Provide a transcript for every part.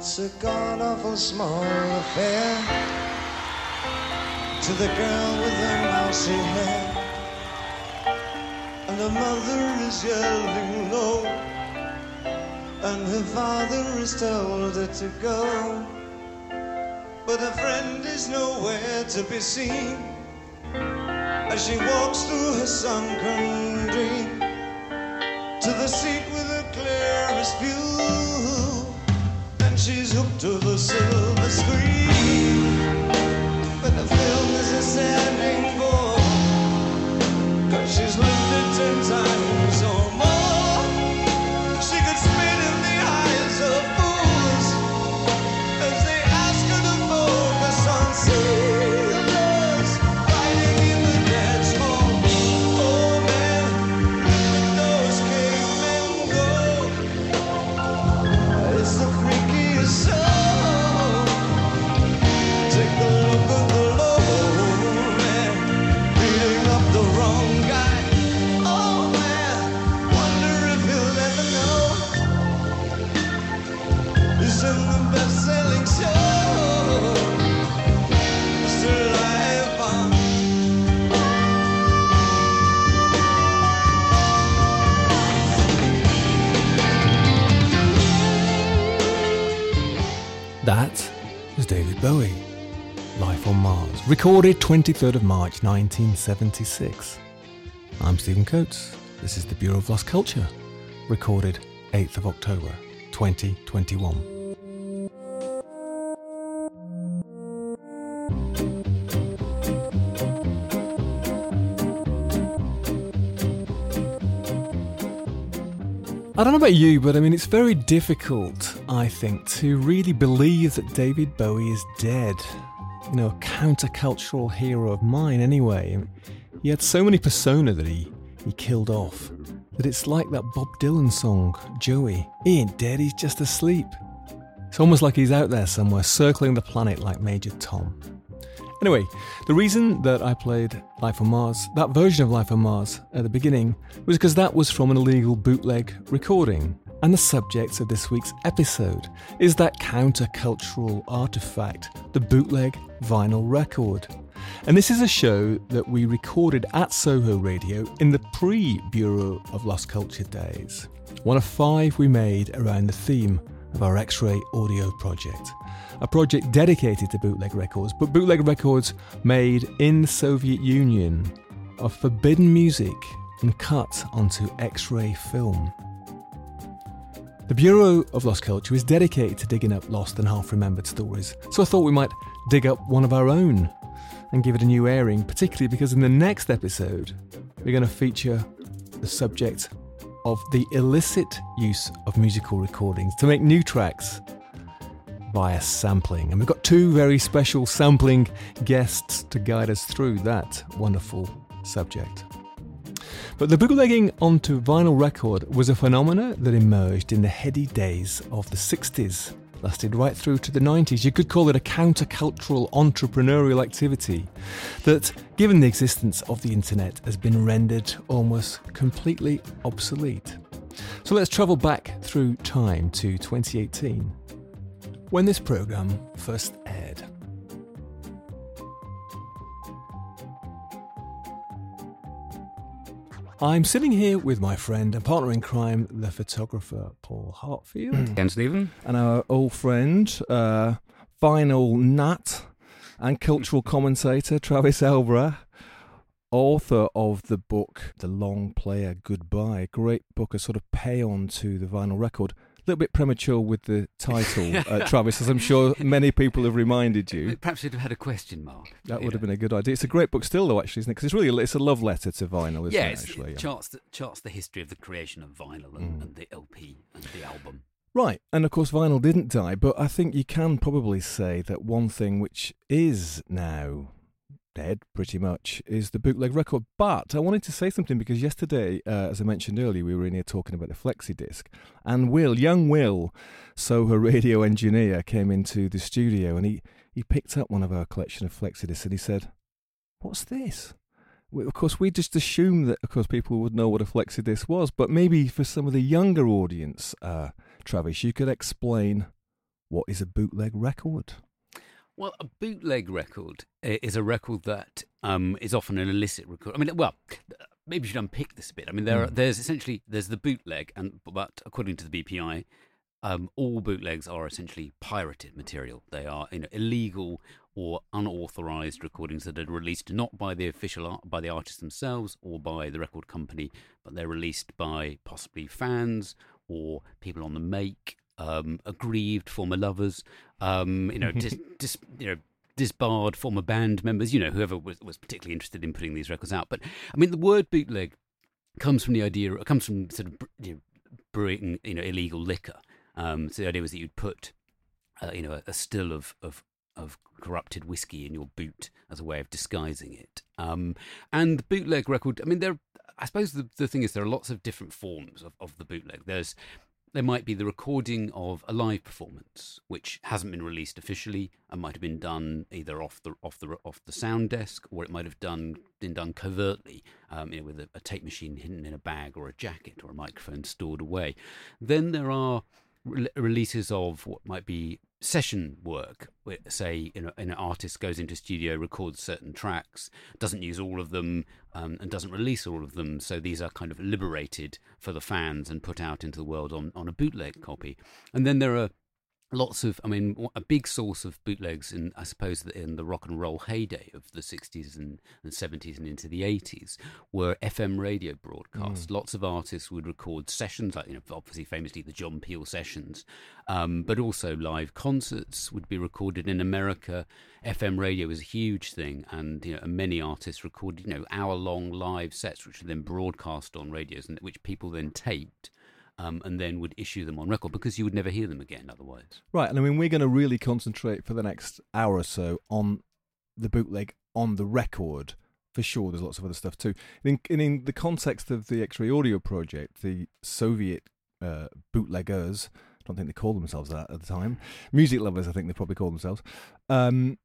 It's a god awful small affair to the girl with the mousy hair. And her mother is yelling low, and her father has told her to go. But her friend is nowhere to be seen as she walks through her sunken dream to the seat hooked to the silver screen. Bowie, Life on Mars, recorded 23rd of March 1976. I'm Stephen Coates. This is the Bureau of Lost Culture, recorded 8th of October 2021. I don't know about you, but I mean, it's very difficult, I think, to really believe that David Bowie is dead. You know, a countercultural hero of mine, anyway. He had so many persona that he, he killed off that it's like that Bob Dylan song, Joey. He ain't dead, he's just asleep. It's almost like he's out there somewhere, circling the planet like Major Tom. Anyway, the reason that I played Life on Mars, that version of Life on Mars at the beginning, was because that was from an illegal bootleg recording. And the subject of this week's episode is that countercultural artifact, the bootleg vinyl record. And this is a show that we recorded at Soho Radio in the pre Bureau of Lost Culture days. One of five we made around the theme of our X ray audio project a project dedicated to bootleg records, but bootleg records made in the Soviet Union of forbidden music and cut onto X ray film. The Bureau of Lost Culture is dedicated to digging up lost and half remembered stories, so I thought we might dig up one of our own and give it a new airing, particularly because in the next episode, we're going to feature the subject of the illicit use of musical recordings to make new tracks via sampling. And we've got two very special sampling guests to guide us through that wonderful subject. But the bootlegging onto vinyl record was a phenomenon that emerged in the heady days of the 60s, lasted right through to the 90s. You could call it a countercultural entrepreneurial activity that, given the existence of the internet, has been rendered almost completely obsolete. So let's travel back through time to 2018 when this program first aired. I'm sitting here with my friend and partner in crime, the photographer Paul Heartfield, Ken Stephen. and our old friend, uh, vinyl nut and cultural commentator Travis Elborough, author of the book The Long Player Goodbye, a great book, a sort of pay on to the vinyl record. A little bit premature with the title, uh, Travis, as I'm sure many people have reminded you. Perhaps you'd have had a question mark. That would have been a good idea. It's a great book still, though, actually, isn't it? Because it's really it's a love letter to vinyl, isn't yeah, it? Actually, it charts the, charts the history of the creation of vinyl and, Mm. and the LP and the album. Right, and of course, vinyl didn't die, but I think you can probably say that one thing which is now dead, pretty much, is the bootleg record. But I wanted to say something because yesterday, uh, as I mentioned earlier, we were in here talking about the flexi disc, and Will, young Will, Soho radio engineer, came into the studio and he he picked up one of our collection of flexi discs and he said, "What's this?" Of course, we just assumed that, of course, people would know what a flexi disc was, but maybe for some of the younger audience, uh, Travis, you could explain what is a bootleg record? Well, a bootleg record is a record that um, is often an illicit record. I mean, well, maybe we should unpick this a bit. I mean, there are, there's essentially there's the bootleg, and but according to the BPI, um, all bootlegs are essentially pirated material. They are you know, illegal or unauthorized recordings that are released not by the official art, by the artists themselves or by the record company, but they're released by possibly fans or people on the make, um, aggrieved former lovers, um, you know, dis, dis, you know, disbarred former band members, you know, whoever was, was particularly interested in putting these records out. But I mean, the word bootleg comes from the idea, it comes from sort of you know, brewing, you know, illegal liquor. Um, so the idea was that you'd put, uh, you know, a, a still of, of of corrupted whiskey in your boot as a way of disguising it. Um, and the bootleg record, I mean, there. I suppose the, the thing is there are lots of different forms of, of the bootleg. There's there might be the recording of a live performance which hasn't been released officially and might have been done either off the off the off the sound desk or it might have done been done covertly um, you know, with a, a tape machine hidden in a bag or a jacket or a microphone stored away. Then there are re- releases of what might be session work say you know, an artist goes into studio records certain tracks doesn't use all of them um, and doesn't release all of them so these are kind of liberated for the fans and put out into the world on, on a bootleg copy. And then there are lots of i mean a big source of bootlegs in i suppose in the rock and roll heyday of the 60s and, and 70s and into the 80s were fm radio broadcasts Mm. lots of artists would record sessions like you know obviously famously the john peel sessions um, but also live concerts would be recorded in america fm radio was a huge thing and you know many artists recorded you know hour long live sets which were then broadcast on radios and which people then taped um, and then would issue them on record because you would never hear them again otherwise. Right, and I mean, we're going to really concentrate for the next hour or so on the bootleg on the record. For sure, there's lots of other stuff too. In, in, in the context of the X-ray Audio project, the Soviet uh, bootleggers, I don't think they called themselves that at the time, music lovers, I think they probably called themselves. Um,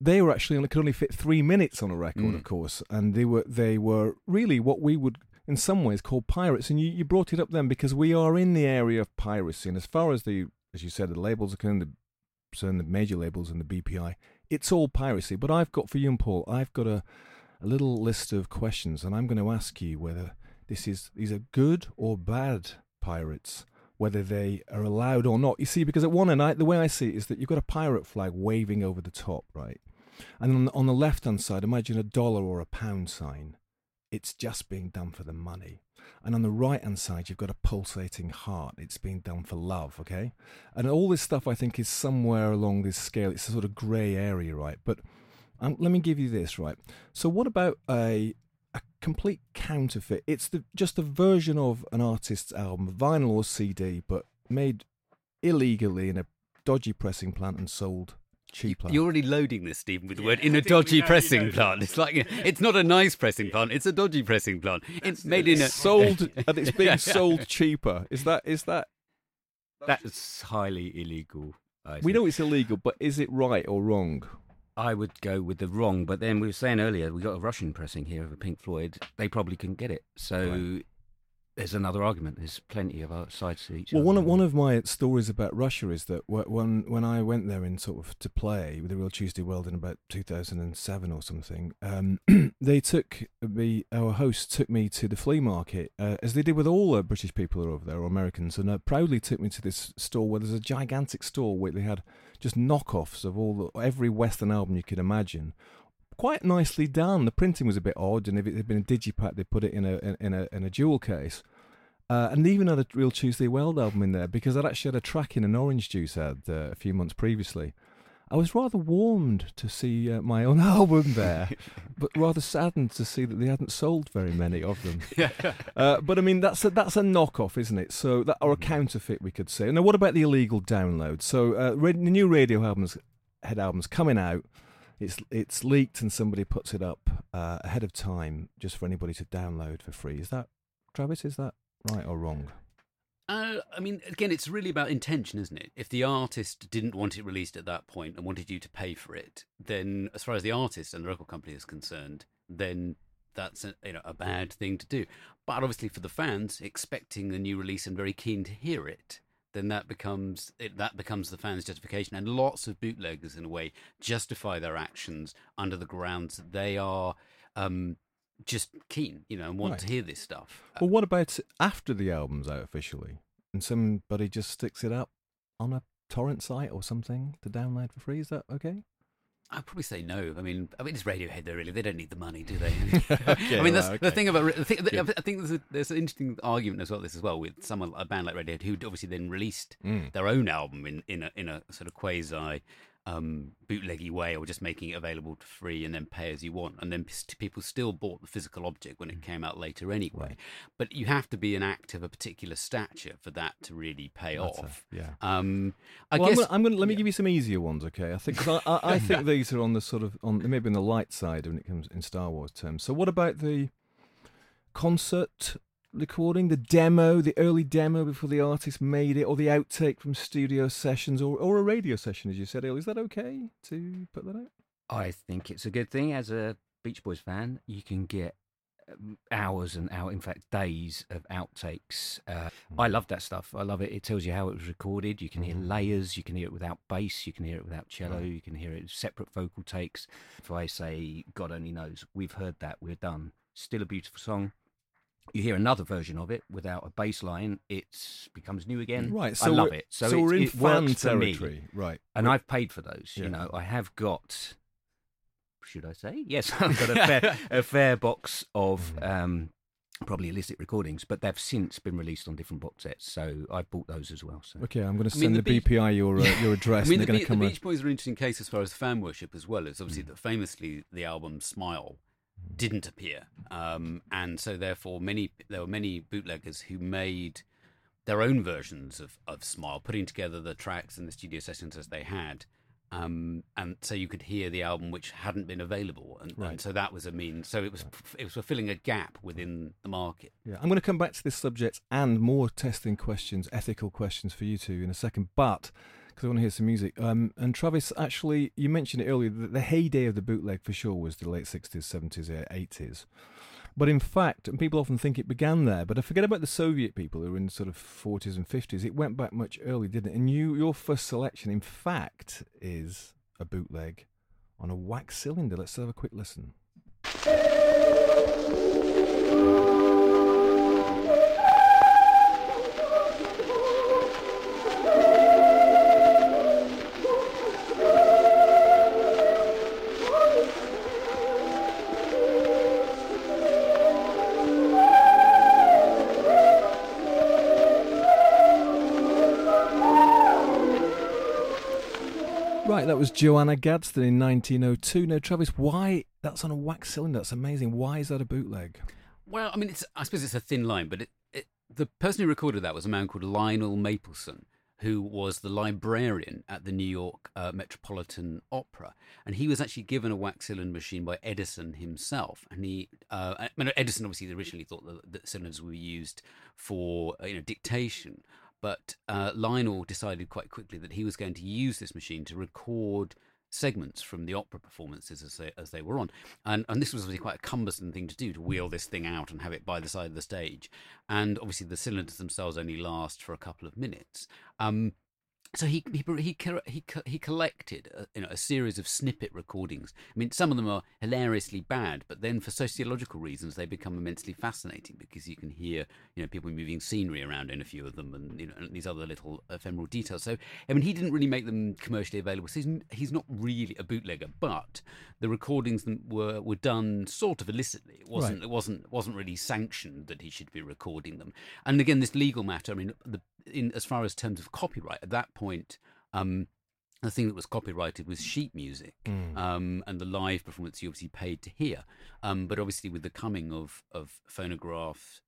they were actually only, could only fit three minutes on a record, Mm. of course, and they were they were really what we would, in some ways, called pirates. And you, you brought it up then because we are in the area of piracy, and as far as the as you said, the labels are concerned, the, major labels and the BPI, it's all piracy. But I've got for you and Paul, I've got a a little list of questions, and I'm going to ask you whether this is these are good or bad pirates, whether they are allowed or not. You see, because at one end, I, the way I see it is that you've got a pirate flag waving over the top, right? And on the, on the left hand side, imagine a dollar or a pound sign. It's just being done for the money. And on the right hand side, you've got a pulsating heart. It's being done for love, okay? And all this stuff, I think, is somewhere along this scale. It's a sort of grey area, right? But um, let me give you this, right? So, what about a a complete counterfeit? It's the just a version of an artist's album, vinyl or CD, but made illegally in a dodgy pressing plant and sold cheaper. You're already loading this, Stephen, with the word in I a think we dodgy know- we pressing know plant. It's like it's not a nice pressing plant; it's a dodgy pressing plant. It's made in a sold and it's being sold cheaper. Is that is that? That's highly illegal. I We know it's illegal, but is it right or wrong? I would go with the wrong, but then we were saying earlier we got a Russian pressing here of a Pink Floyd. They probably couldn't get it, so Right. There's another argument. There's plenty of sides to each. Well, one of one of my stories about Russia is that when when I went there in sort of to play with the Real Tuesday World in about 2007 or something, um, they took me. Our host took me to the flea market, uh, as they did with all the British people who are over there or Americans, and uh, proudly took me to this store where there's a gigantic store where they had just knockoffs of all the, every Western album you could imagine. Quite nicely done. The printing was a bit odd, and if it had been a digipack, they put it in a in, a in a jewel case. Uh, and they even had a Real Tuesday World album in there because I'd actually had a track in an Orange Juice ad uh, a few months previously. I was rather warmed to see uh, my own album there, but rather saddened to see that they hadn't sold very many of them. uh, but I mean, that's a that's a knockoff, isn't it? So that or a counterfeit, we could say. Now, what about the illegal download? So uh, the new radio albums, head albums coming out. It's it's leaked and somebody puts it up uh, ahead of time just for anybody to download for free. Is that Travis? Is that right or wrong? Uh, I mean, again, it's really about intention, isn't it? If the artist didn't want it released at that point and wanted you to pay for it, then as far as the artist and the record company is concerned, then that's a, you know a bad thing to do. But obviously, for the fans expecting the new release and very keen to hear it, then that becomes it, that becomes the fans' justification, and lots of bootleggers, in a way, justify their actions under the grounds that they are um, just keen, you know, and want Right. to hear this stuff. Well, what about after the album's out officially, and somebody just sticks it up on a torrent site or something to download for free? Is that okay? I'd probably say no. I mean, I mean, it's Radiohead. Though, really, they don't need the money, do they? Okay, I mean, that's well, the thing about. The thing, Good. I think there's, a, there's an interesting argument as well. This as well with someone a band like Radiohead, who obviously then released Mm. their own album in in a in a sort of quasi um, bootleggy way, or just making it available for free and then pay as you want. And then people still bought the physical object when it came out later anyway. Mm. Right. But you have to be an act of a particular stature for that to really pay That's a- off. yeah. Um, I well, guess I'm gonna, I'm gonna let me yeah. give you some easier ones, okay? I think I, I, I think these are on the sort of on maybe on the light side when it comes in Star Wars terms. So, what about the concert recording, the demo, the early demo before the artist made it, or the outtake from studio sessions, or or a radio session, as you said earlier? Is that okay to put that out? I think it's a good thing. As a Beach Boys fan, you can get um, hours and hours, in fact, days of outtakes. Uh, I love that stuff. I love it. It tells you how it was recorded. You can hear Mhm. layers. You can hear it without bass. You can hear it without cello. Right. You can hear it separate vocal takes. If I say God only knows, we've heard that. We're done. Still a beautiful song. You hear another version of it without a bass line. It becomes new again. Right. I love it. So, so we're in it fan works for me territory, right? and I've paid for those. Yeah. You know, I have got. Should I say yes? I've got a fair, a fair box of Mm. um, probably illicit recordings, but they've since been released on different box sets, so I bought those as well. So Okay, I'm going to I mean, send the the, Beach- BPI your uh, your address, I mean, and the, they're going Be- to come. the and- Beach Boys are an interesting case as far as fan worship as well. It's Mm. obviously that famously the album Smile didn't appear, um, and so therefore many there were many bootleggers who made their own versions of, of Smile, putting together the tracks and the studio sessions as they had. Um, and so you could hear the album which hadn't been available, and, and so that was a mean. So it was it was fulfilling a gap within the market. Yeah, I'm going to come back to this subject and more testing questions, ethical questions for you two in a second, but because I want to hear some music. Um, and Travis, actually, you mentioned it earlier that the heyday of the bootleg for sure was the late 60s, 70s, uh, 80s. But in fact, and people often think it began there, but I forget about the Soviet people who were in sort of 40s and 50s. It went back much earlier, didn't it? And you, your first selection, in fact, is a bootleg on a wax cylinder. Let's have a quick listen. Was Johanna Gadski in 1902. Now, Travis, why that's on a wax cylinder? That's amazing. Why is that a bootleg? Well, I mean, it's I suppose it's a thin line, but it, it, the person who recorded that was a man called Lionel Mapleson, who was the librarian at the New York uh, Metropolitan Opera, and he was actually given a wax cylinder machine by Edison himself. And he, uh, I mean, Edison obviously originally thought that, that cylinders were used for you know dictation, but uh, Lionel decided quite quickly that he was going to use this machine to record segments from the opera performances as they, as they were on. And, and this was obviously quite a cumbersome thing to do, to wheel this thing out and have it by the side of the stage. And obviously the cylinders themselves only last for a couple of minutes. Um, so he he he he, he collected a, you know a series of snippet recordings. I mean, some of them are hilariously bad, but then for sociological reasons they become immensely fascinating because you can hear you know people moving scenery around in a few of them, and you know and these other little ephemeral details. So I mean, he didn't really make them commercially available. So he's, he's not really a bootlegger, but the recordings were were done sort of illicitly. It wasn't Right. it wasn't wasn't really sanctioned that he should be recording them. And again, this legal matter. I mean, the, in as far as terms of copyright, at that point, um, the thing that was copyrighted was sheet music, Mm. um, and the live performance you obviously paid to hear. Um, but obviously, with the coming of of phonographs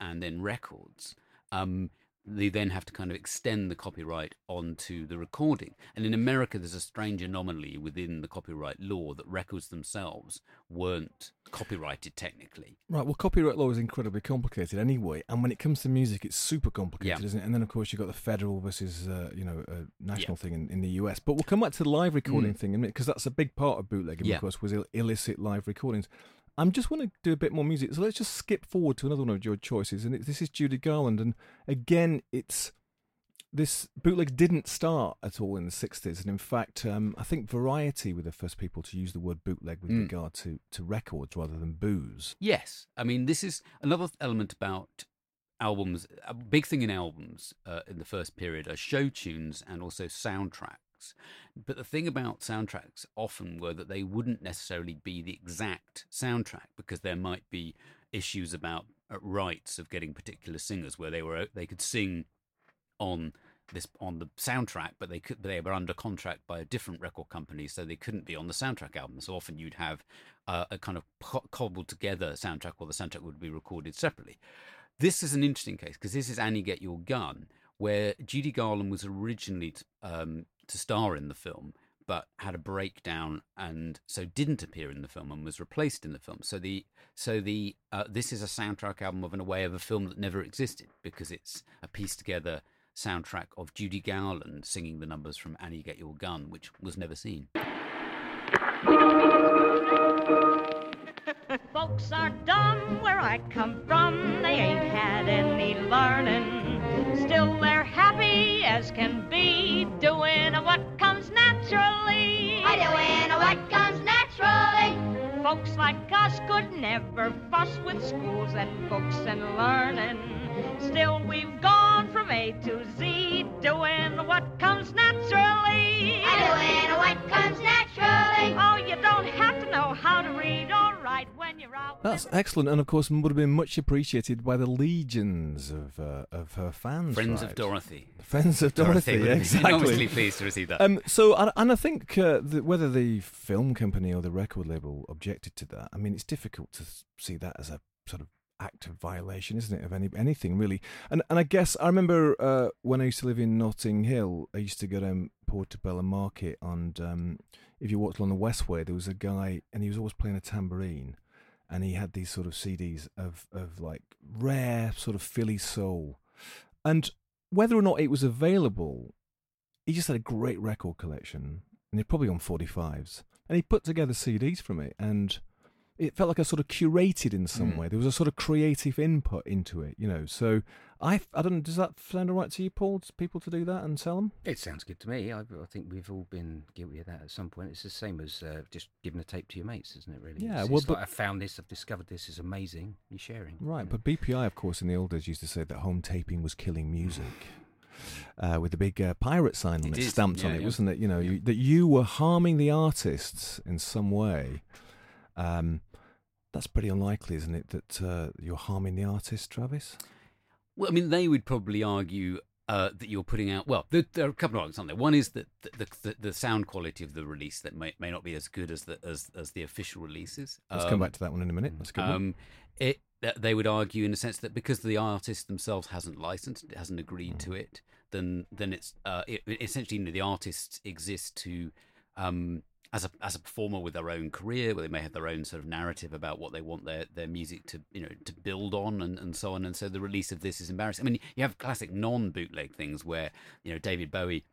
and then records. Um, they then have to kind of extend the copyright onto the recording. And in America, there's a strange anomaly within the copyright law that records themselves weren't copyrighted technically. Right. Well, copyright law is incredibly complicated anyway, and when it comes to music, it's super complicated, Yeah. isn't it? And then of course you've got the federal versus uh, you know uh, national thing in, in the US. But we'll come back to the live recording Mm. thing in a minute because that's a big part of bootlegging. Yeah. Of course, was Ill- illicit live recordings. I'm just want to do a bit more music, so let's just skip forward to another one of your choices, and it, this is Judy Garland, and again, it's this bootleg didn't start at all in the 60s. And in fact, um, I think Variety were the first people to use the word bootleg with Mm. regard to, to records rather than booze. Yes, I mean this is another element about albums. A big thing in albums uh, in the first period are show tunes and also soundtracks. But the thing about soundtracks often were that they wouldn't necessarily be the exact soundtrack because there might be issues about uh, rights of getting particular singers where they were they could sing on this on the soundtrack, but they could they were under contract by a different record company, so they couldn't be on the soundtrack album. So often you'd have uh, a kind of co- cobbled together soundtrack, or the soundtrack would be recorded separately. This is an interesting case because this is Annie Get Your Gun, where Judy Garland was originally t- um, to star in the film, but had a breakdown and so didn't appear in the film and was replaced in the film. So the so the uh, this is a soundtrack album of in a way of a film that never existed because it's a pieced together soundtrack of Judy Garland singing the numbers from Annie Get Your Gun, which was never seen. Folks are dumb where I come from. They ain't had any learning. Still, they're happy as can be, doing what comes naturally. I doing what comes naturally. Folks like us could never fuss with schools and books and learning. Still, we've gone from A to Z, doing That's excellent, and of course would have been much appreciated by the legions of uh, of her fans. Friends of? Dorothy. Friends of Dorothy, would be enormously pleased to receive that. Um, so, and, and I think uh, whether the film company or the record label objected to that, I mean, it's difficult to see that as a sort of act of violation, isn't it, of any anything really? And and I guess I remember uh, when I used to live in Notting Hill, I used to go down Portobello Market, and um, if you walked along the Westway, there was a guy, and he was always playing a tambourine, and he had these sort of CDs of of like rare sort of Philly soul, and whether or not it was available, he just had a great record collection, and they're probably on 45s. And he put together CDs from it, and it felt like a sort of curated in some Mm. way. There was a sort of creative input into it, you know. So I, I don't know, does that sound all right to you, Paul? Does people to do that and sell them? It sounds good to me. I, I think we've all been guilty of that at some point. It's the same as uh, just giving a tape to your mates, isn't it? Really? Yeah, It's, well, it's but- like I found this. I've discovered this is amazing. You're sharing. Right, you know. but BPI, of course, in the old days used to say that home taping was killing music. Uh, with the big uh, pirate sign on It it, stamped on it, yeah. wasn't it? You know, you, that you were harming the artists in some way. Um, that's pretty unlikely, isn't it? That uh, you're harming the artist, Travis. Well, I mean, they would probably argue uh, that you're putting out. Well, there, there are a couple of arguments on there. One is that the, the, the, sound quality of the release that may, may not be as good as the as, as the official releases. Let's Um, come back to that one in a minute. That's a good. Um, it they would argue in a sense that because the artist themselves hasn't licensed, it hasn't agreed to it, then then it's uh, it- essentially you know, the artists exist to um, as a as a performer with their own career, where they may have their own sort of narrative about what they want their, their music to you know to build on and, and so on. And so the release of this is embarrassing. I mean, you have classic non bootleg things where you know David Bowie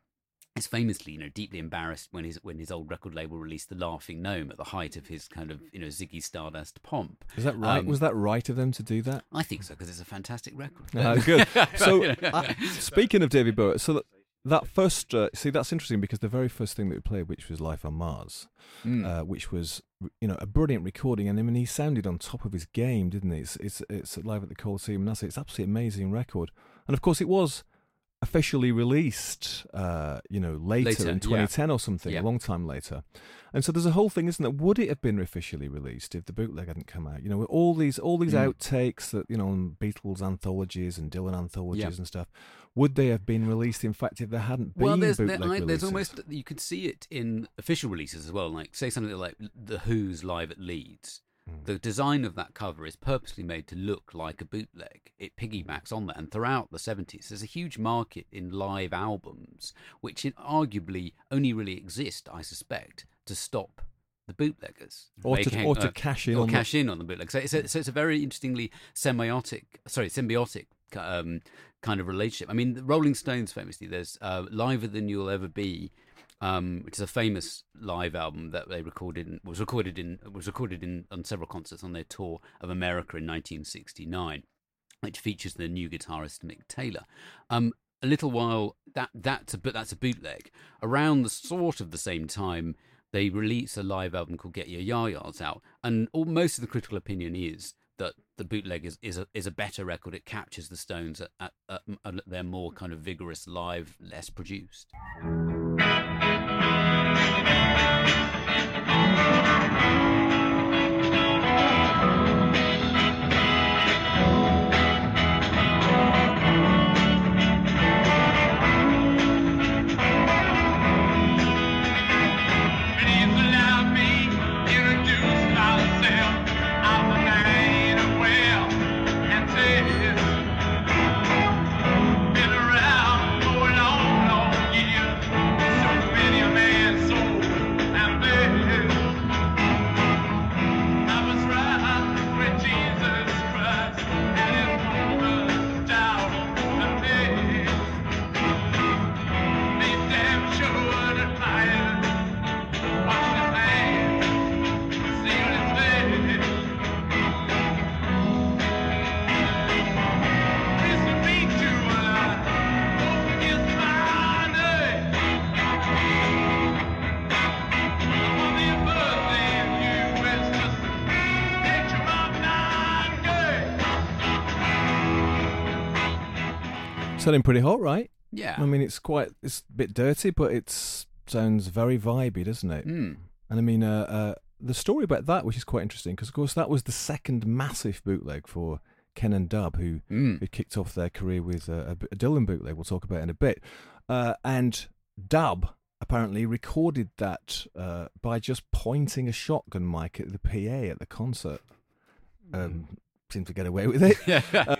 is famously, you know, deeply embarrassed when his when his old record label released the Laughing Gnome at the height of his kind of you know Ziggy Stardust pomp. Is that right? um, Was that right of them to do that? I think so because it's a fantastic record. Ah, good. So, uh, speaking of David Bowie, so that, that first, uh, see, that's interesting because the very first thing that we played, which was Life on Mars, Mm. uh, which was, you know, a brilliant recording, and I mean, he sounded on top of his game, didn't he? It's it's, it's live at the Coliseum, and that's it. It's absolutely amazing record, and of course, it was officially released, uh, you know, later, Later, in yeah. 2010 or something, Yeah. a long time later. And so there's a whole thing, isn't there? Would it have been officially released if the bootleg hadn't come out? You know, with all these all these Mm. outtakes that you know, on Beatles anthologies and Dylan anthologies Yeah. and stuff. Would they have been released? In fact, if there hadn't been well, there's there, I, there's almost you could see it in official releases as well. Like say something like the Who's live at Leeds. Mm. The design of that cover is purposely made to look like a bootleg. It piggybacks on that, and throughout the 70s, there's a huge market in live albums, which in- arguably only really exist, I suspect, to stop the bootleggers or to making- or to uh, cash in or on the- cash in on the bootleg. So it's a, so it's a very interestingly semiotic, sorry, symbiotic um, kind of relationship. I mean, the Rolling Stones famously, there's uh, "Liver Than You'll Ever Be," um, which is a famous live album that they recorded in, was recorded in was recorded in on several concerts on their tour of America in 1969, which features the new guitarist Mick Taylor. Um, a little while that that's a but that's a bootleg. Around the sort of the same time, they release a live album called Get Your Ya-Ya's out, and all, most of the critical opinion is the bootleg is, is a is a better record. It captures the Stones at, at, at, their more kind of vigorous live, less produced. Sounding pretty hot, right? Yeah. I mean, it's quite, it's a bit dirty, but it sounds very vibey, doesn't it? Mm. And I mean, uh, uh, the story about that, which is quite interesting, because of course that was the second massive bootleg for Ken and Dub, who Mm. who kicked off their career with a, a Dylan bootleg. We'll talk about in a bit. Uh, and Dub apparently recorded that uh, by just pointing a shotgun mic at the PA at the concert. Um, seemed to get away with it. Yeah.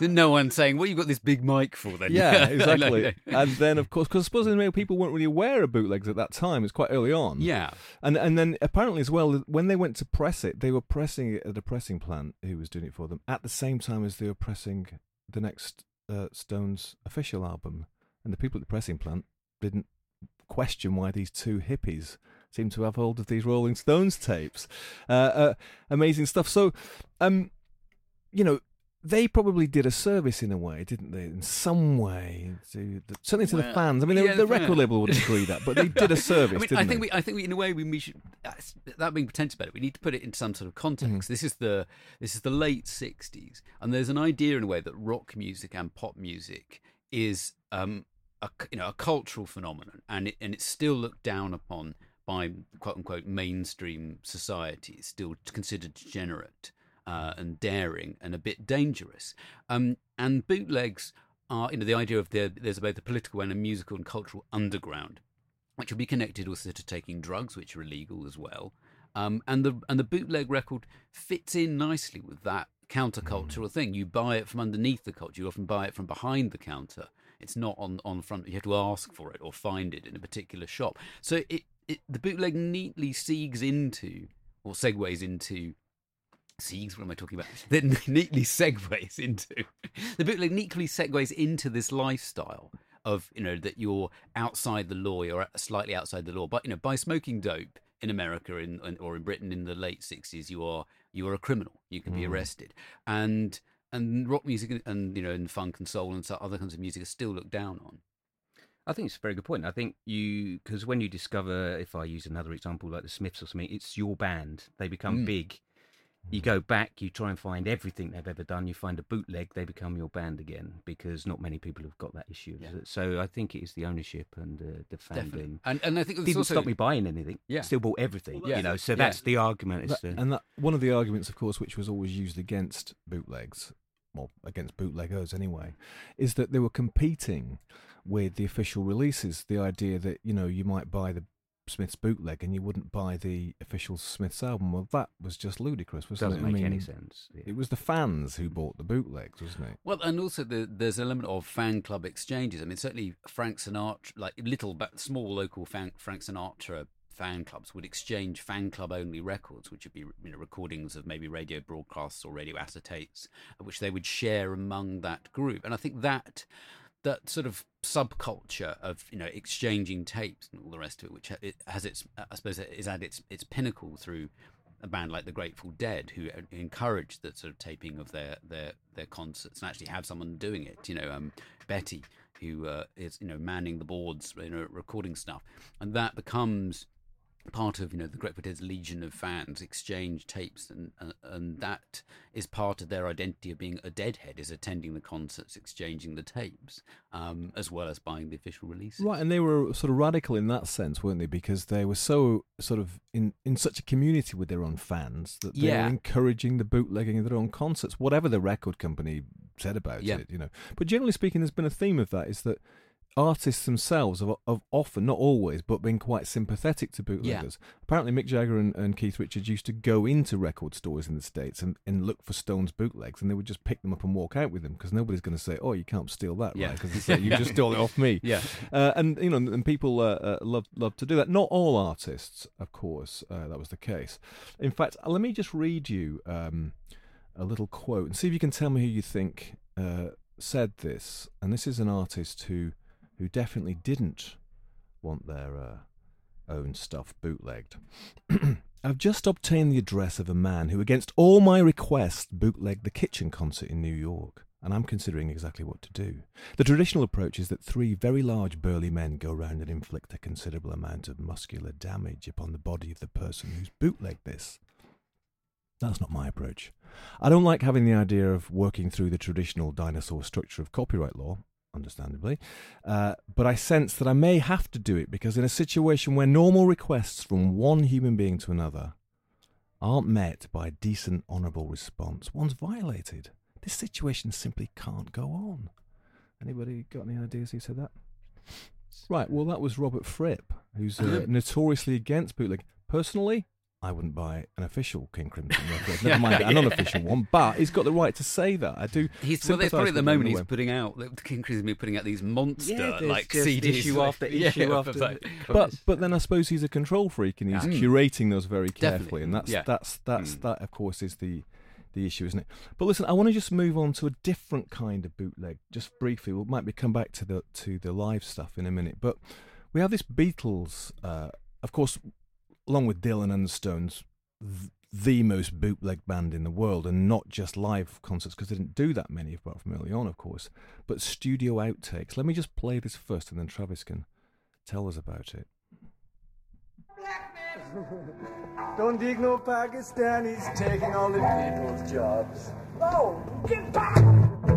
no one saying, "What you got this big mic for?" Then, Yeah, exactly. and then, of course, because I suppose people weren't really aware of bootlegs at that time. It's quite early on. yeah, And and then apparently as well, when they went to press it, they were pressing it at a pressing plant who was doing it for them at the same time as they were pressing the next uh, Stones official album. And the people at the pressing plant didn't question why these two hippies seemed to have hold of these Rolling Stones tapes. Uh, uh, amazing stuff. So, um, you know. They probably did a service in a way, didn't they? In some way, to the, certainly to the fans. I mean, the- yeah, the record label would agree that, but they did a service, I mean, didn't they? I they? think we, I think we, in a way, we, we should. That being pretentious about it, we need to put it into some sort of context. This is the this is the late '60s, and there's an idea in a way that rock music and pop music is um, a you know a cultural phenomenon, and it, and it's still looked down upon by quote unquote mainstream society. Still considered degenerate uh, and daring and a bit dangerous. Um, and bootlegs are you know the idea of there, there's both a political and a musical and cultural underground which will be connected also to taking drugs, which are illegal as well. Um, and the and the bootleg record fits in nicely with that countercultural thing. You buy it from underneath the culture. You often buy it from behind the counter. It's not on on front. You have to ask for it or find it in a particular shop. So it, it the bootleg neatly segues into or segues into Siegs, what am I talking about? That neatly segues into the bootleg neatly segues into this lifestyle of you know that you're outside the law, you're slightly outside the law. But you know, by smoking dope in America in, or in Britain in the late sixties, you are you are a criminal. You can be mm. arrested, and and rock music and you know and funk and soul and other kinds of music are still looked down on. I think it's a very good point. I think you because when you discover, if I use another example like the Smiths or something, it's your band. They become Mm. big. You go back, you try and find everything they've ever done. You find a bootleg, they become your band again because not many people have got that issue. Yeah. So I think it is the ownership and uh, the fandom. and and I think it's Didn't also stop me buying anything. Yeah. Still bought everything. Yeah. You know, so Yeah. that's the argument. That- the, and that one of the arguments, of course, which was always used against bootlegs, well, against bootleggers anyway, is that they were competing with the official releases. The idea that you know you might buy the Smiths bootleg and you wouldn't buy the official Smiths album. Well, that was just ludicrous, wasn't doesn't it? I make any mean, sense. Yeah. It was the fans who bought the bootlegs, wasn't it? Well, and also the, there's an element of fan club exchanges. I mean, certainly Frank Sinatra, like little, but small local fan, Frank Sinatra fan clubs would exchange fan club only records, which would be you know, recordings of maybe radio broadcasts or radio acetates, which they would share among that group. And I think that that sort of subculture of you know exchanging tapes and all the rest of it, which has its, I suppose, is at its its pinnacle through a band like the Grateful Dead, who encouraged the sort of taping of their their their concerts and actually have someone doing it. You know, um, Betty, who uh, is you know manning the boards, you know, recording stuff, and that becomes part of you know the Grateful Dead's legion of fans exchange tapes and, and and that is part of their identity of being a deadhead is attending the concerts exchanging the tapes um, as well as buying the official releases Right, and they were sort of radical in that sense, weren't they? Because they were so sort of in, in such a community with their own fans that they Yeah. were encouraging the bootlegging of their own concerts, whatever the record company said about Yeah. it, you know. But generally speaking, there's been a theme of that is that artists themselves have, have often, not always, but been quite sympathetic to bootleggers. Apparently, Mick Jagger and, and Keith Richards used to go into record stores in the States and, and look for Stones bootlegs, and they would just pick them up and walk out with them because nobody's going to say, oh, you can't steal that, Yeah. right? Because you just stole it off me. yeah Uh, and you know, and people uh, uh, love love to do that. Not all artists, of course, uh, that was the case. In fact, let me just read you um, a little quote and see if you can tell me who you think uh, said this. And this is an artist who who definitely didn't want their uh, own stuff bootlegged. I've just obtained the address of a man who, against all my requests, bootlegged the Kitchen concert in New York, and I'm considering exactly what to do. The traditional approach is that three very large burly men go round and inflict a considerable amount of muscular damage upon the body of the person who's bootlegged this. That's not my approach. I don't like having the idea of working through the traditional dinosaur structure of copyright law, understandably, uh, but I sense that I may have to do it because in a situation where normal requests from one human being to another aren't met by a decent, honourable response, one's violated. This situation simply can't go on. Anybody got any ideas who said that? Right, well, that was Robert Fripp, who's uh, notoriously against bootleg. Personally, I wouldn't buy an official King Crimson record, never mind an unofficial one, but he's got the right to say that. I do. He's well, sympathise there's probably at the with him in moment he's putting out the King Crimson be putting out these monster yeah, like just CDs issue like- after issue of after like- but but then I suppose he's a control freak and he's Mm. curating those very Definitely. carefully, and that's Yeah. that's that's Mm. that of course is the the issue, isn't it? But listen, I want to just move on to a different kind of bootleg, just briefly. We might be come back to the to the live stuff in a minute, but we have this Beatles, uh, of course, along with Dylan and the Stones, th- the most bootleg band in the world, and not just live concerts because they didn't do that many apart from early on, of course, but studio outtakes. Let me just play this first, and then Travis can tell us about it. Don't dig no Pakistanis taking all the people's jobs. Oh, get back!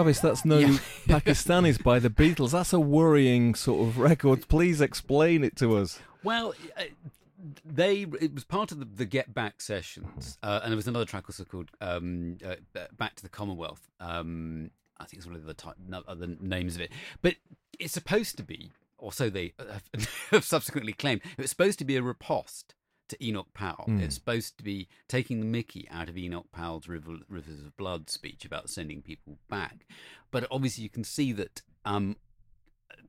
Travis, that's no Yeah. Pakistanis by the Beatles. That's a worrying sort of record. Please explain it to us. Well, uh, they it was part of the, the Get Back sessions, uh, and there was another track also called um, uh, Back to the Commonwealth. Um, I think it's one of the type, other names of it, but it's supposed to be, or so they have, have subsequently claimed, it was supposed to be a riposte to Enoch Powell. Mm. It's supposed to be taking the Mickey out of Enoch Powell's River, Rivers of Blood speech about sending people back, but obviously you can see that. Um,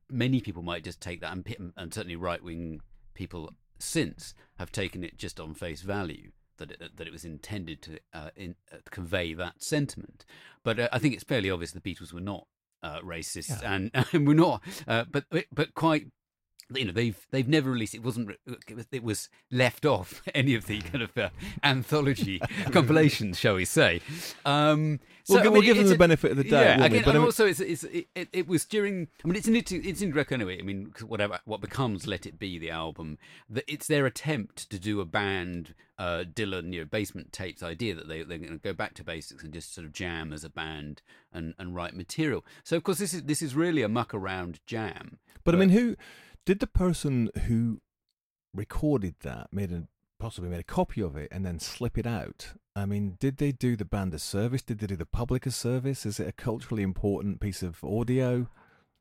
many people might just take that, and, and certainly right wing people since have taken it just on face value that it, that it was intended to uh, in, uh, convey that sentiment. But uh, I think it's fairly obvious the Beatles were not uh, racist, and, and we're not, uh, but but quite. You know they've they've never released it wasn't it was, it was left off any of the kind of uh, anthology compilations shall we say. Um We'll so, gi- I we'll give them the a- benefit of the doubt, yeah again, But and also it's, it's it, it, was during I mean it's in it's in Greco anyway. I mean whatever what becomes Let It Be the album that it's their attempt to do a band uh, Dylan you know basement tapes idea that they they're going to go back to basics and just sort of jam as a band and and write material. So of course this is this is really a muck around jam. But I mean, who did the person who recorded that made a possibly made a copy of it and then slip it out. I mean, did they do the band a service? Did they do the public a service? Is it a culturally important piece of audio?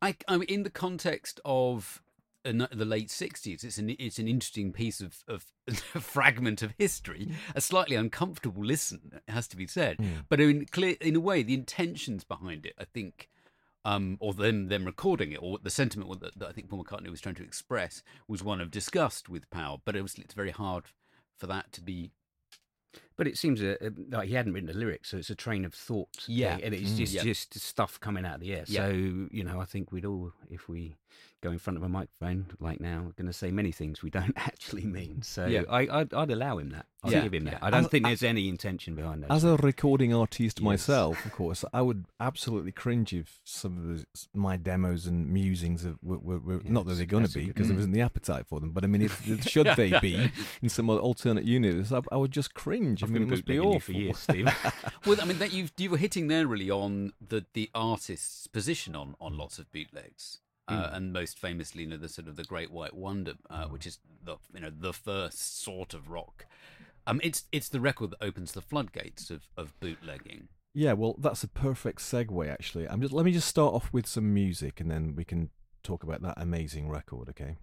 I, I mean, in the context of the late '60s, it's an it's an interesting piece of, of fragment of history. A slightly uncomfortable listen, it has to be said. Hmm. But in clear, in a way, the intentions behind it, I think, um, or them them recording it, or the sentiment that, that I think Paul McCartney was trying to express was one of disgust with power. But it was it's very hard for that to be. But it seems uh, uh, like he hadn't written the lyrics, so it's a train of thought. Yeah. thing, and it's Mm. just Yeah. just stuff coming out of the air. Yeah. So you know, I think we'd all, if we go in front of a microphone like now, we're going to say many things we don't actually mean. So Yeah. I, I'd, I'd allow him that. I'd Yeah. give him that. I don't As- think there's any intention behind that. As a recording artist Yes. myself, of course, I would absolutely cringe if some of the, my demos and musings of, were, were, were not that they're going to be because there isn't the appetite for them. But I mean, if should they be in some other alternate universe, I, I would just cringe. I've I mean, it been must be bootlegging you awful. for years, Steve. Well, I mean, that you you were hitting there really on the the artist's position on on lots of bootlegs. Uh, and most famously, you know, the sort of the Great White Wonder, uh, which is the you know the first sort of rock. Um, it's it's the record that opens the floodgates of, of bootlegging. Yeah, well, that's a perfect segue. Actually, I'm just let me just start off with some music, and then we can talk about that amazing record. Okay.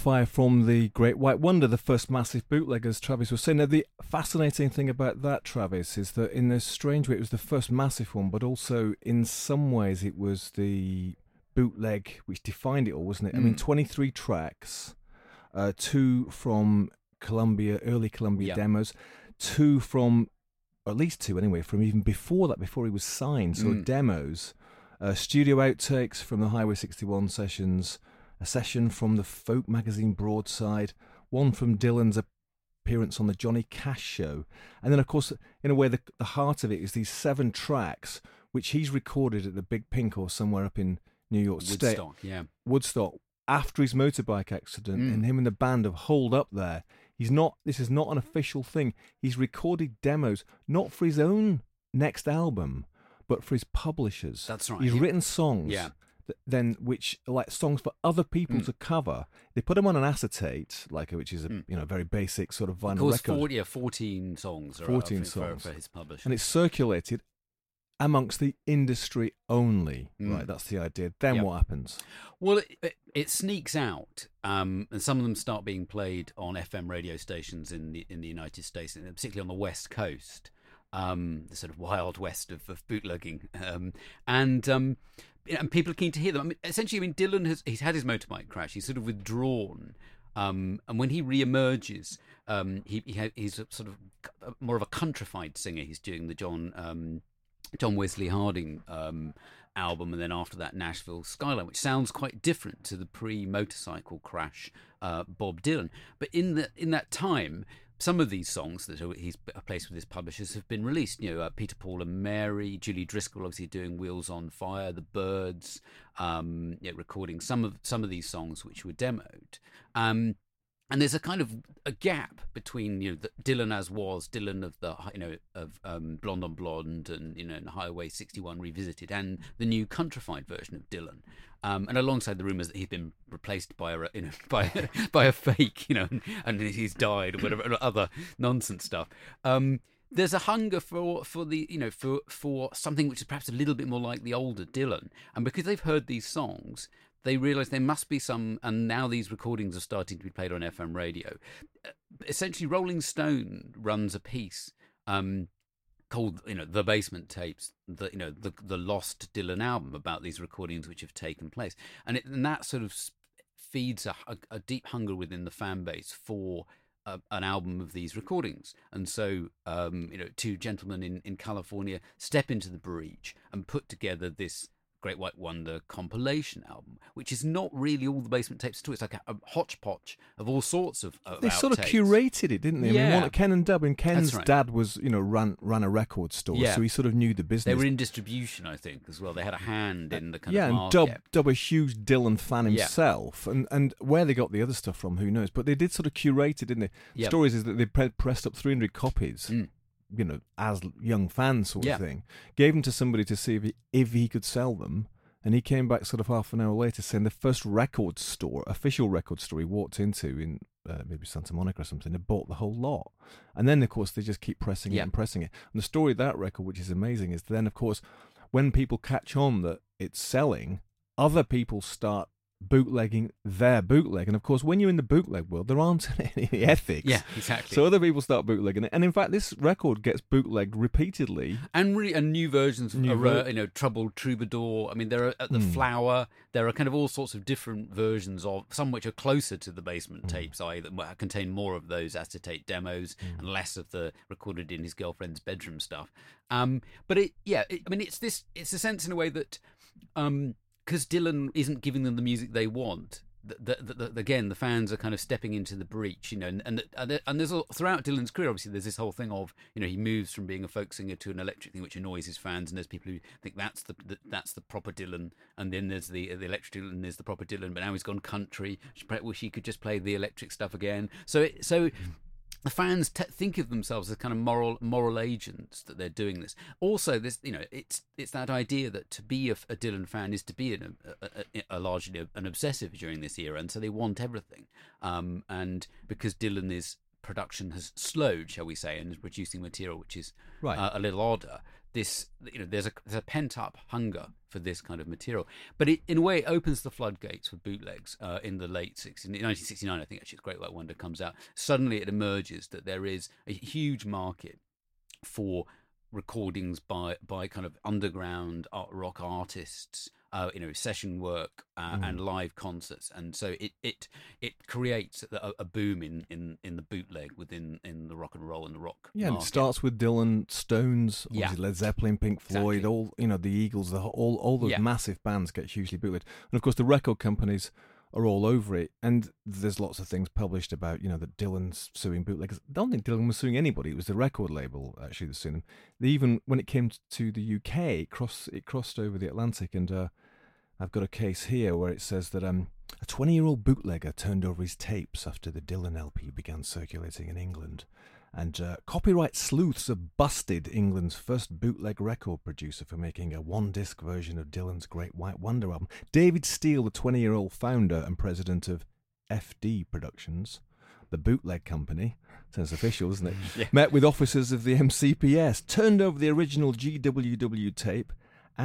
Fire from the Great White Wonder, the first massive bootleg, as Travis was saying. Now, the fascinating thing about that, Travis, is that in a strange way, it was the first massive one, but also in some ways, it was the bootleg which defined it all, wasn't it? I mean, Mm. 23 tracks, uh, two from Columbia, early Columbia Yeah. demos, two from, or at least two anyway, from even before that, before he was signed. So, Mm. demos, uh, studio outtakes from the Highway 61 sessions a session from the folk magazine Broadside, one from Dylan's appearance on the Johnny Cash show, and then, of course, in a way, the, the heart of it is these seven tracks which he's recorded at the Big Pink or somewhere up in New York State, Woodstock, yeah. Woodstock, after his motorbike accident, Mm. and him and the band have holed up there. He's not. This is not an official thing. He's recorded demos, not for his own next album, but for his publishers. That's right, He's written songs Yeah. Th- then which like songs for other people Mm. to cover. They put them on an acetate, like which is a Mm. you know very basic sort of vinyl Of course, record, 40, yeah, 14 songs are 14 for, for- songs. for his publisher. and it's circulated amongst the industry only. Mm. Right, that's the idea. Then Yep. what happens? Well, it, it, it sneaks out, um, and some of them start being played on FM radio stations in the in the United States, and particularly on the West Coast, um, the sort of wild west of, of bootlegging, um, and um, and people are keen to hear them. I mean, essentially, I mean, Dylan has he's had his motorbike crash. He's sort of withdrawn, um, and when he re-emerges, um, he, he he's sort of more of a countrified singer. He's doing the John. Um, John Wesley Harding um, album, and then after that, Nashville Skyline, which sounds quite different to the pre-motorcycle crash uh, Bob Dylan. But in the in that time, some of these songs that he's placed with his publishers have been released. You know, uh, Peter Paul and Mary, Julie Driscoll, obviously doing Wheels on Fire, The Byrds, um, yeah, recording some of some of these songs which were demoed. Um, and there's a kind of a gap between you know the Dylan as was Dylan of the you know of um, Blonde on Blonde and you know and Highway 61 revisited and the new countrified version of Dylan, um, and alongside the rumours that he's been replaced by a you know by by a fake you know and, and he's died or whatever other nonsense stuff. Um, there's a hunger for for the you know for for something which is perhaps a little bit more like the older Dylan, and because they've heard these songs, they realise there must be some, and now these recordings are starting to be played on FM radio. Uh, Essentially, Rolling Stone runs a piece um, called you know the Basement Tapes, the you know the the lost Dylan album about these recordings which have taken place, and it, and that sort of feeds a, a, a deep hunger within the fan base for a, an album of these recordings. And so, um, you know, two gentlemen in, in California step into the breach and put together this Great White Wonder compilation album, which is not really all the basement tapes at all. It's like a, a hodgepodge of all sorts of, of They sort of curated it, didn't they? I mean, Yeah. one, Ken and Dub, and Ken's right. dad was, you know, ran ran a record store, Yeah. so he sort of knew the business. They were in distribution, I think, as well. They had a hand in the kind yeah, of and market. Dub, Dub a huge Dylan fan Yeah. himself, and and where they got the other stuff from, who knows? But they did sort of curate it, didn't they? Yeah. Stories is that they pre- pressed up 300 copies, Mm. You know, as young fans sort Yeah. of thing. Gave them to somebody to see if he, if he could sell them, and he came back sort of half an hour later saying the first record store, official record store he walked into in uh, maybe Santa Monica or something, had bought the whole lot. And then, of course, they just keep pressing Yeah. it and pressing it. And the story of that record, which is amazing, is then, of course, when people catch on that it's selling, other people start bootlegging their bootleg. And of course, when you're in the bootleg world, there aren't any ethics. Yeah, exactly. So other people start bootlegging it. And in fact, this record gets bootlegged repeatedly. and re- and new versions of New uh, ver- you know troubled troubadour i mean there are at the Mm. flower there are kind of all sorts of different versions of some which are closer to the basement tapes i.e. that contain more of those acetate demos and less of the recorded in his girlfriend's bedroom stuff um but it yeah it, i mean it's this it's a sense in a way that um because dylan isn't giving them the music they want the, the, the, again, the fans are kind of stepping into the breach, you know, and and, and there's all, throughout Dylan's career, obviously, there's this whole thing of, you know, he moves from being a folk singer to an electric thing, which annoys his fans, and there's people who think that's the, that's the proper Dylan, and then there's the the electric Dylan, there's the proper Dylan, but now he's gone country. Wish he could just play the electric stuff again. So it, so the fans t- think of themselves as kind of moral moral agents that they're doing this. Also, this you know it's it's that idea that to be a, a Dylan fan is to be an, a, a, a largely an obsessive during this era, and so they want everything. Um, and because Dylan is production has slowed, shall we say, and is producing material which is Right. uh, a little odder. This you know there's a there's a pent up hunger for this kind of material, but it in a way it opens the floodgates for bootlegs uh, in the late 60s, 1969. I think actually, Great White Wonder comes out. Suddenly, it emerges that there is a huge market for recordings by by kind of underground art, rock artists uh, you know session work uh, Mm. and live concerts and so it it it creates a, a boom in, in in the bootleg within in the rock and roll and the rock Yeah, it starts with Dylan, Stones, Yeah. Led Zeppelin, Pink Floyd, Exactly. all you know, the Eagles, the all all those Yeah. massive bands get hugely bootlegged, and of course the record companies are all over it. And there's lots of things published about you know that Dylan's suing bootleggers. I don't think Dylan was suing anybody. It was the record label actually that sued them. They even when it came to the UK, it crossed it crossed over the Atlantic, and uh, I've got a case here where it says that um, a 20 year old bootlegger turned over his tapes after the Dylan LP began circulating in England. And uh, copyright sleuths have busted England's first bootleg record producer for making a one disc version of Dylan's Great White Wonder album. David Steele, the 20 year old founder and president of FD Productions, the bootleg company, sounds official, isn't it? Yeah. Met with officers of the MCPS, turned over the original GWW tape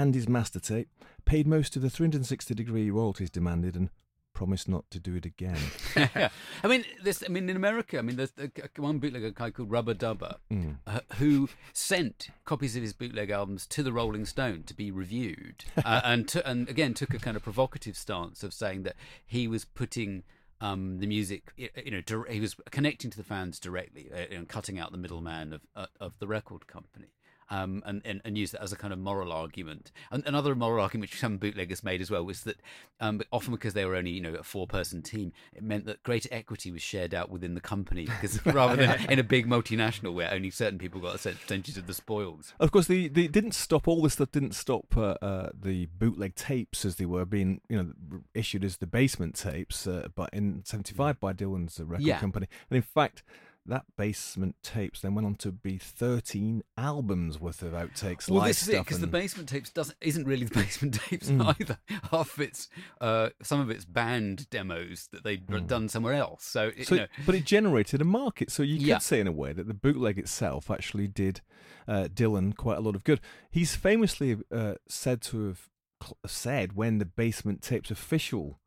and his master tape, paid most of the 360 degree royalties demanded, and promised not to do it again. yeah. I mean, this. I mean, in America, I mean, there's one bootlegger guy called Rubber Dubber Mm. uh, who sent copies of his bootleg albums to the Rolling Stone to be reviewed, uh, and to, and again took a kind of provocative stance of saying that he was putting. Um, the music, you know, dir- he was connecting to the fans directly uh, and cutting out the middleman of uh, of the record company. Um, and, and, and use that as a kind of moral argument. And another moral argument which some bootleggers made as well was that um, often because they were only you know a four person team, it meant that greater equity was shared out within the company because rather than in a big multinational where only certain people got a certain percentage of the spoils. Of course, the, the didn't stop all this stuff. Didn't stop uh, uh, the bootleg tapes as they were being, you know, issued as the basement tapes, uh, but in '75 by Dylan's uh, record Yeah. company. And in fact, that basement tapes then went on to be 13 albums worth of outtakes, Well, live this is it because the basement tapes doesn't isn't really the basement tapes Mm. either. Half of it's uh, some of it's band demos that they'd done somewhere else. So, it, Mm. So, you know, but it generated a market. So you could Yeah. say, in a way, that the bootleg itself actually did uh, Dylan quite a lot of good. He's famously uh, said to have cl- said when the Basement Tapes official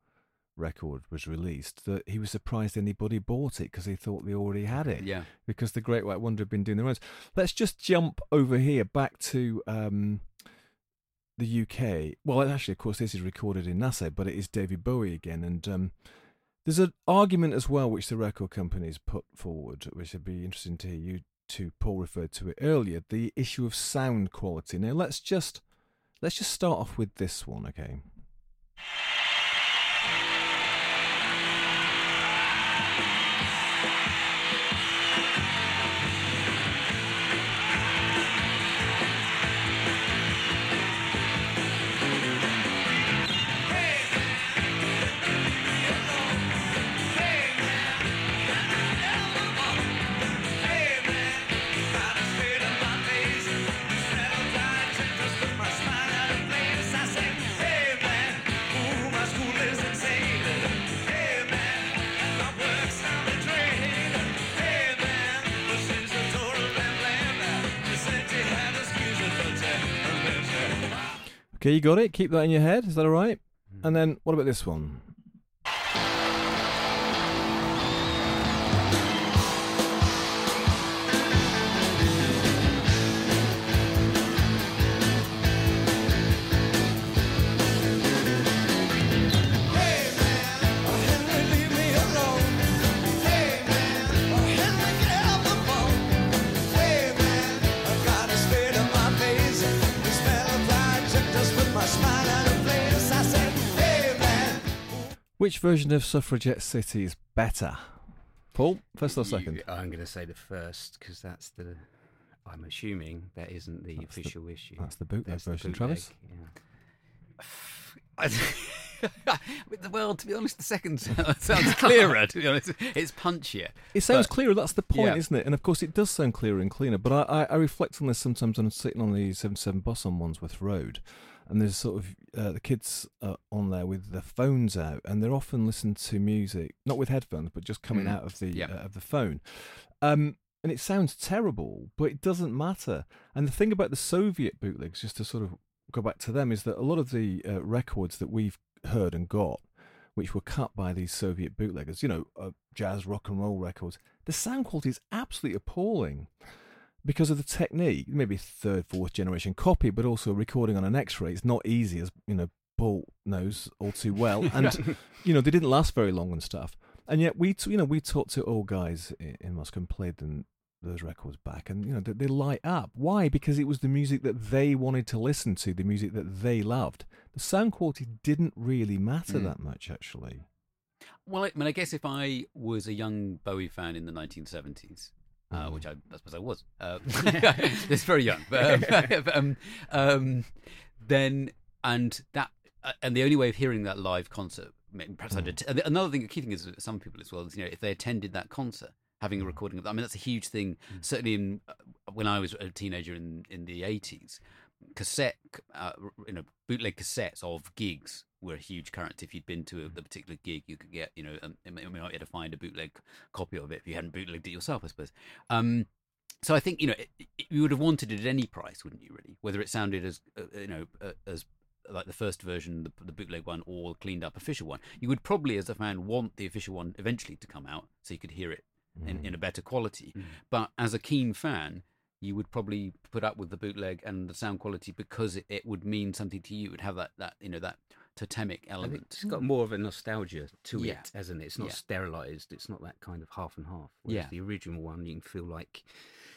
record was released that he was surprised anybody bought it because they thought they already had it. yeah. Because the Great White Wonder had been doing the rounds. Let's just jump over here back to. Um, the UK. Well, actually, of course, this is recorded in Nassau, but it is David Bowie again, and um, there's an argument as well which the record companies put forward, which would be interesting to hear you two. Paul referred to it earlier. The issue of sound quality. Now, let's just let's just start off with this one, okay? Okay, you got it. Keep that in your head. Is that all right? Hmm. And then what about this one? Which version of Suffragette City is better? Paul, first or second? You- I'm going to say the first because that's the. I'm assuming that isn't the That's the- official issue. That's the bootleg That's the version, bootleg, Travis. yeah. well, to be honest, the second sounds clearer. To be honest, it's punchier. It sounds But- clearer. That's the point, Yeah. isn't it? And of course, it does sound clearer and cleaner. But I, I, I reflect on this sometimes when I'm sitting on the 77 bus on Wandsworth Road, and there's sort of uh, the kids on there with their phones out, and they're often listening to music, not with headphones, but just coming Mm. out of the Yeah. uh, of the phone. Um, and it sounds terrible, but it doesn't matter. And the thing about the Soviet bootlegs, just to sort of go back to them, is that a lot of the uh, records that we've heard and got, which were cut by these Soviet bootleggers, you know, uh, jazz, rock and roll records, the sound quality is absolutely appalling because of the technique. Maybe third, fourth generation copy, but also recording on an X-ray. It's not easy, as you know, Paul knows all too well. And you know, they didn't last very long and stuff. And yet, we, t- you know, we talked to old guys in, in Moscow and played them those records back, and you know, they, they light up. Why? Because it was the music that they wanted to listen to, the music that they loved. The sound quality didn't really matter Mm. that much, actually. Well, I mean, I guess if I was a young Bowie fan in the 1970s, uh, which I, I suppose I was, uh, it's very young, but um, um, then and that uh, and the only way of hearing that live concert, I perhaps I'd att- and another thing, a key thing is some people as well, is, you know, if they attended that concert, having a recording of that, I mean, that's a huge thing. Certainly, in uh, when I was a teenager in in the 80s, cassette, uh, you know, bootleg cassettes of gigs were a huge current. If you'd been to a, a particular gig, you could get, you know, um, you might be able to find a bootleg copy of it if you hadn't bootlegged it yourself, I suppose. Um, so I think you know it, it, you would have wanted it at any price, wouldn't you? Really, whether it sounded as uh, you know uh, as like the first version, the, the bootleg one, or cleaned up official one, you would probably, as a fan, want the official one eventually to come out so you could hear it in, in a better quality. But as a keen fan, you would probably put up with the bootleg and the sound quality because it, it would mean something to you. It would have that, that you know that totemic element. it's got more of a nostalgia to Yeah. it, hasn't it? It's not Yeah. sterilized. It's not that kind of half and half. Whereas Yeah. the original one, you can feel like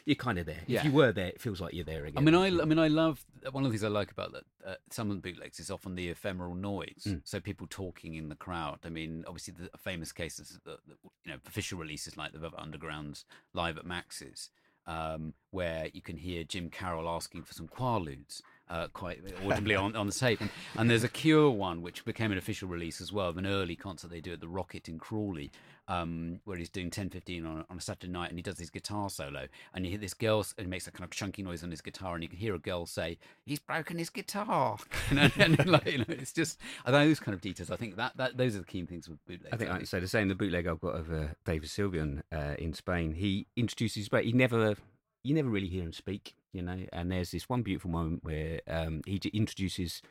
you're kind of there. Yeah. If you were there, it feels like you're there again. I mean, I, I mean, I love one of the things I like about that. Uh, some of the bootlegs is often the ephemeral noise. Mm. So people talking in the crowd. I mean, obviously the famous cases, the, the, you know, official releases like the Velvet Underground's live at Max's, um, where you can hear Jim Carroll asking for some Quaaludes. Uh, quite audibly on, on the tape, and, and there's a Cure one which became an official release as well of an early concert they do at the Rocket in Crawley, um, where he's doing 10:15 on, a- on a Saturday night, and he does his guitar solo, and you hear this girl, and he makes that kind of chunky noise on his guitar, and you can hear a girl say, "He's broken his guitar," know, and like, you know, it's just those kind of details. I think that, that those are the key things with bootlegs. I think I can say the same. The bootleg I've got of uh, David Sylvian uh, in Spain, he introduces, but he never, you never really hear him speak, you know. And there's this one beautiful moment where um, he introduces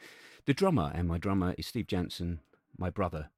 the drummer, and my drummer is Steve Jansen, my brother.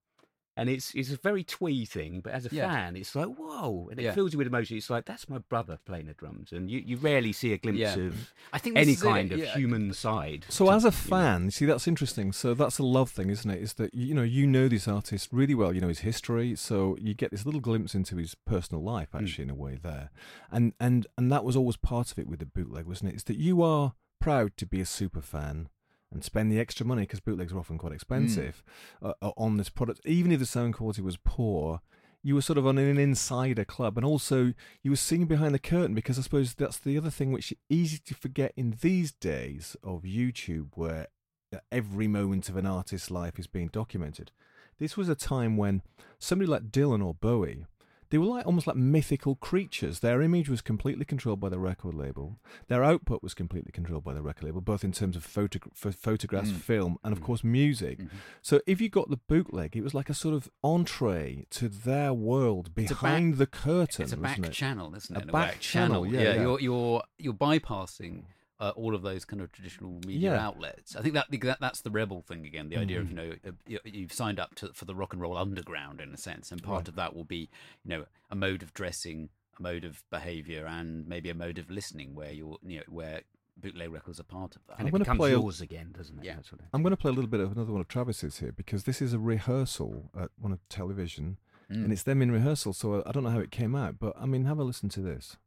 And it's it's a very twee thing, but as a Yeah. fan, it's like whoa, and it Yeah. fills you with emotion. It's like that's my brother playing the drums, and you, you rarely see a glimpse Yeah. of I think any is it, kind of human side. So to- as a you know. fan, see that's interesting. So that's a love thing, isn't it? Is that you know you know this artist really well. You know his history, so you get this little glimpse into his personal life, Hmm. actually, in a way there, and and and that was always part of it with the bootleg, wasn't it? Is that you are proud to be a super fan and spend the extra money because bootlegs are often quite expensive uh, uh, on this product, even if the sound quality was poor. You were sort of on an insider club, and also you were seeing behind the curtain because I suppose that's the other thing which is easy to forget in these days of YouTube, where uh, every moment of an artist's life is being documented. This was a time when somebody like Dylan or Bowie, they were like almost like mythical creatures. Their image was completely controlled by the record label. Their output was completely controlled by the record label, both in terms of photo- ph- photographs, Mm. film, and of Mm. course music. Mhm. So if you got the bootleg, it was like a sort of entree to their world a back- behind the curtain. It's a back it? channel, isn't A it? in back way? channel, yeah, yeah. You're you're you're bypassing uh, all of those kind of traditional media Yeah. outlets. I think that, that that's the rebel thing again. The idea of Mhm. you know uh, you- you've signed up to for the rock and roll underground in a sense, and part Right. of that will be you know a mode of dressing, a mode of behaviour, and maybe a mode of listening where you're you know where bootleg records are part of that. and I'm it gonna becomes play a- yours again, doesn't it? Yeah. That's what I'm going to play a little bit of another one of Travis's here because this is a rehearsal at one of television, Mm. and it's them in rehearsal. So I don't know how it came out, but I mean, have a listen to this.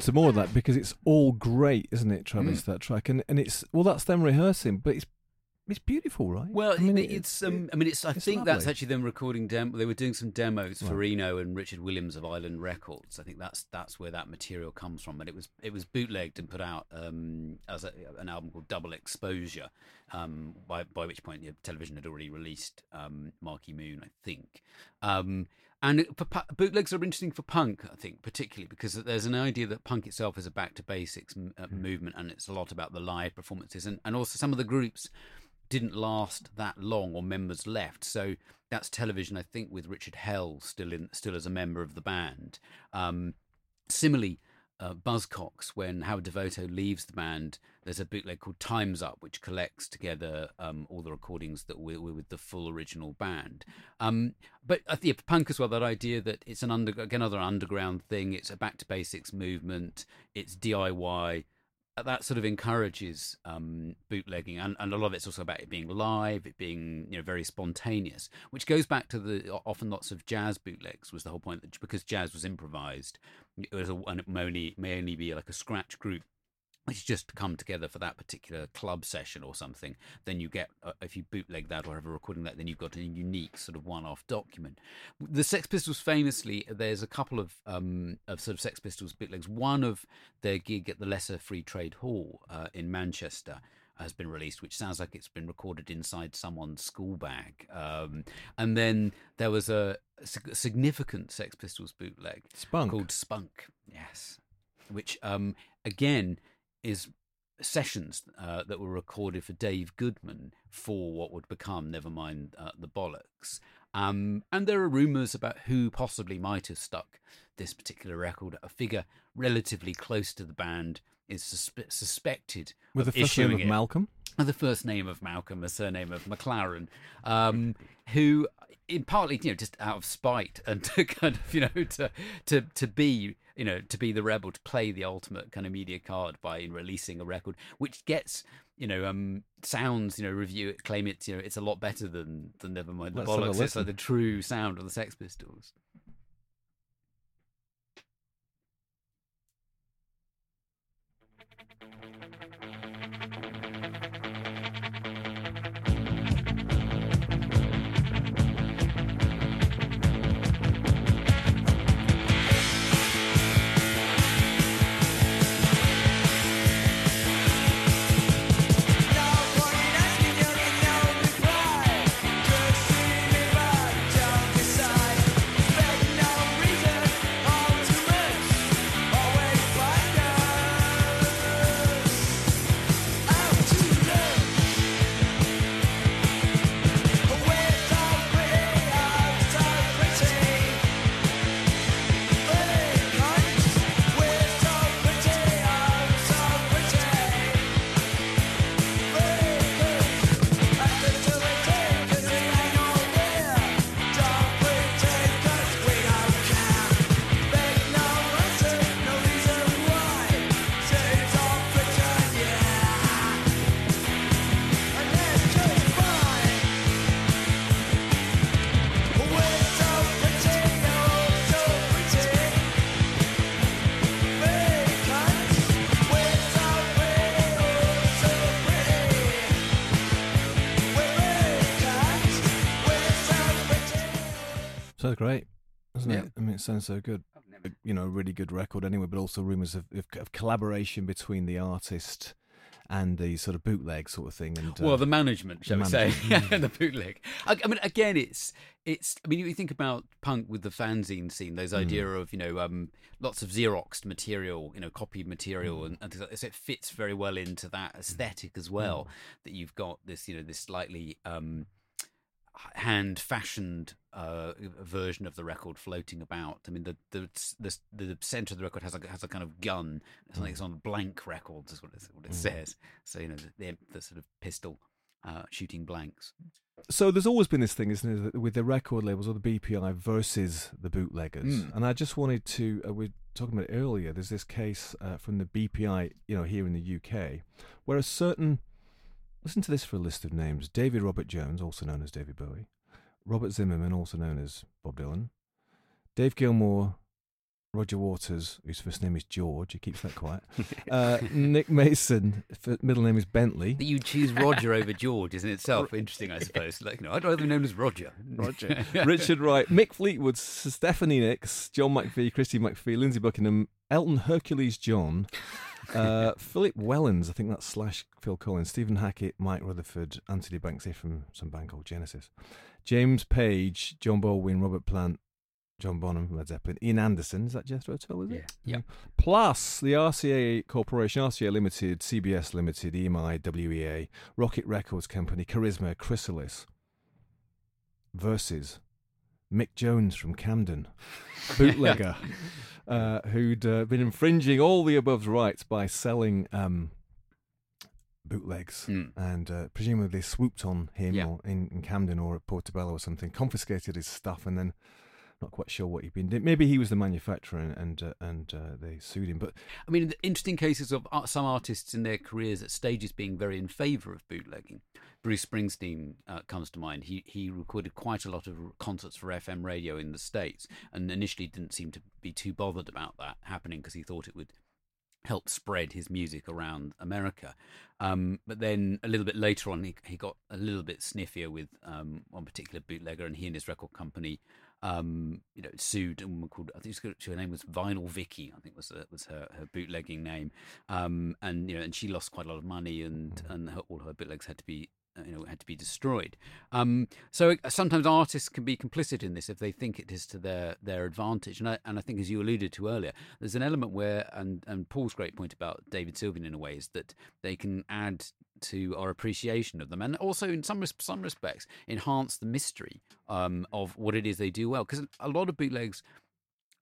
Listen to more of that because it's all great, isn't it, Mm. Travis? That track, and and it's well, that's them rehearsing, but it's it's beautiful, right? Well, I mean, it- it's. Um, I mean, it's. I it's think that's actually them recording. Dem- they were doing some demos for Right. Eno and Richard Williams of Island Records. I think that's that's where that material comes from. And it was it was bootlegged and put out um, as a, an album called Double Exposure. Um, by by which point, you know, television had already released um, Marquee Moon, I think. And it- pu- bootlegs are interesting for punk, I think, particularly because there's an idea that punk itself is a back to basics m- uh, movement, and it's a lot about the live performances, and, and also some of the groups didn't last that long or members left. So that's television i think with richard hell still in still as a member of the band. Um similarly uh, buzzcocks when howard devoto leaves the band there's a bootleg called times up which collects together um, all the recordings that were, were with the full original band. Um, but I think punk as well that idea that it's an under again another underground thing. It's a back to basics movement. It's diy uh, that sort of encourages um, bootlegging, and, and a lot of it's also about it being live, it being you know very spontaneous, which goes back to the often lots of jazz bootlegs. Was the whole point that because jazz was improvised, it was a, and it may only may only be like a scratch group. Is just come together for that particular club session or something. Then you get, uh, if you bootleg that or have a recording that, then you've got a unique sort of one-off document. The Sex Pistols famously, there's a couple of um, of sort of Sex Pistols bootlegs. One of their gig at the Lesser Free Trade Hall uh, in Manchester. has been released, which sounds like it's been recorded inside someone's school bag. Um, and then there was a significant Sex Pistols bootleg Spunk. called Spunk. Yes, which um, again is sessions uh, that were recorded for Dave Goodman for what would become Nevermind uh, the Bollocks. Um, and there are rumours about who possibly might have stuck this particular record. A figure relatively close to the band is suspe- suspected With the first name of it Malcolm. and the first name of Malcolm, a surname of McLaren, um, who, in partly, you know, just out of spite and to kind of, you know, to to to be, you know, to be the rebel, to play the ultimate kind of media card by releasing a record which gets, you know, um, sounds, you know, review it, claim it's, you know, it's a lot better than than Nevermind the Let's Bollocks. It's like the true sound of the Sex Pistols. Sounds so good. You know, a really good record anyway, but also rumours of, of, of collaboration between the artist and the sort of bootleg sort of thing. And uh, well, the management, shall we say, the bootleg. I, I mean, again, it's it's. I mean, you think about punk with the fanzine scene. Those idea of you know um, lots of xeroxed material, you know, copied material, and, and things like this. it fits very well into that aesthetic as well. That you've got this, you know, this slightly. Um, hand fashioned uh, version of the record floating about. I mean, the the the, the center of the record has a has a kind of gun. It's like it's on blank records, is what it, what it says. So you know, the, the, the sort of pistol uh, shooting blanks. So there's always been this thing, isn't it, with the record labels or the BPI versus the bootleggers. Mm. And I just wanted to, uh, we were talking about earlier, there's this case uh, from the BPI, you know, here in the UK, where a certain, listen to this for a list of names David Robert Jones, also known as David Bowie, Robert Zimmerman, also known as Bob Dylan, Dave Gilmour, Roger Waters, whose first name is George, he keeps that quiet, uh, Nick Mason, middle name is Bentley. That you choose Roger over George is in itself interesting, I suppose. Like, you know, I'd rather be known as Roger. Roger. Richard Wright, Mick Fleetwood, Stephanie Nicks, John McVie, Christy McPhee, Lindsey Buckingham, Elton Hercules John, uh, Philip Wellens, I think that's slash Phil Collins, Stephen Hackett, Mike Rutherford, Anthony Banksy from some band called Genesis, James Page, John Baldwin, Robert Plant, John Bonham from Led Zeppelin, Ian Anderson, is that Jethro Tull, is it? Yeah. Plus the RCA Corporation, RCA Limited, CBS Limited, EMI, WEA, Rocket Records Company, Charisma, Chrysalis, versus Mick Jones from Camden, bootlegger, uh, who'd uh, been infringing all the above's rights by selling um, bootlegs Mm. and uh, presumably swooped on him Yeah. or in, in Camden or at Portobello or something, confiscated his stuff, and then not quite sure what he'd been doing. Maybe he was the manufacturer and and, uh, and uh, they sued him. But I mean, interesting cases of art- some artists in their careers at stages being very in favour of bootlegging. Bruce Springsteen uh, comes to mind. He he recorded quite a lot of concerts for FM radio in the states, and initially didn't seem to be too bothered about that happening because he thought it would help spread his music around America. Um, but then a little bit later on, he, he got a little bit sniffier with um, one particular bootlegger, and he and his record company um, you know, sued a woman called I think her name was Vinyl Vicky. I think was uh, was her, her bootlegging name, um, and you know, and she lost quite a lot of money, and and her, all her bootlegs had to be. Uh, You know, had to be destroyed. Um, so uh, sometimes artists can be complicit in this if they think it is to their their advantage. And I, and I think, as you alluded to earlier, there's an element where, and and Paul's great point about David Sylvian in a way is that they can add to our appreciation of them, and also in some some respects enhance the mystery um, of what it is they do well. Because a lot of bootlegs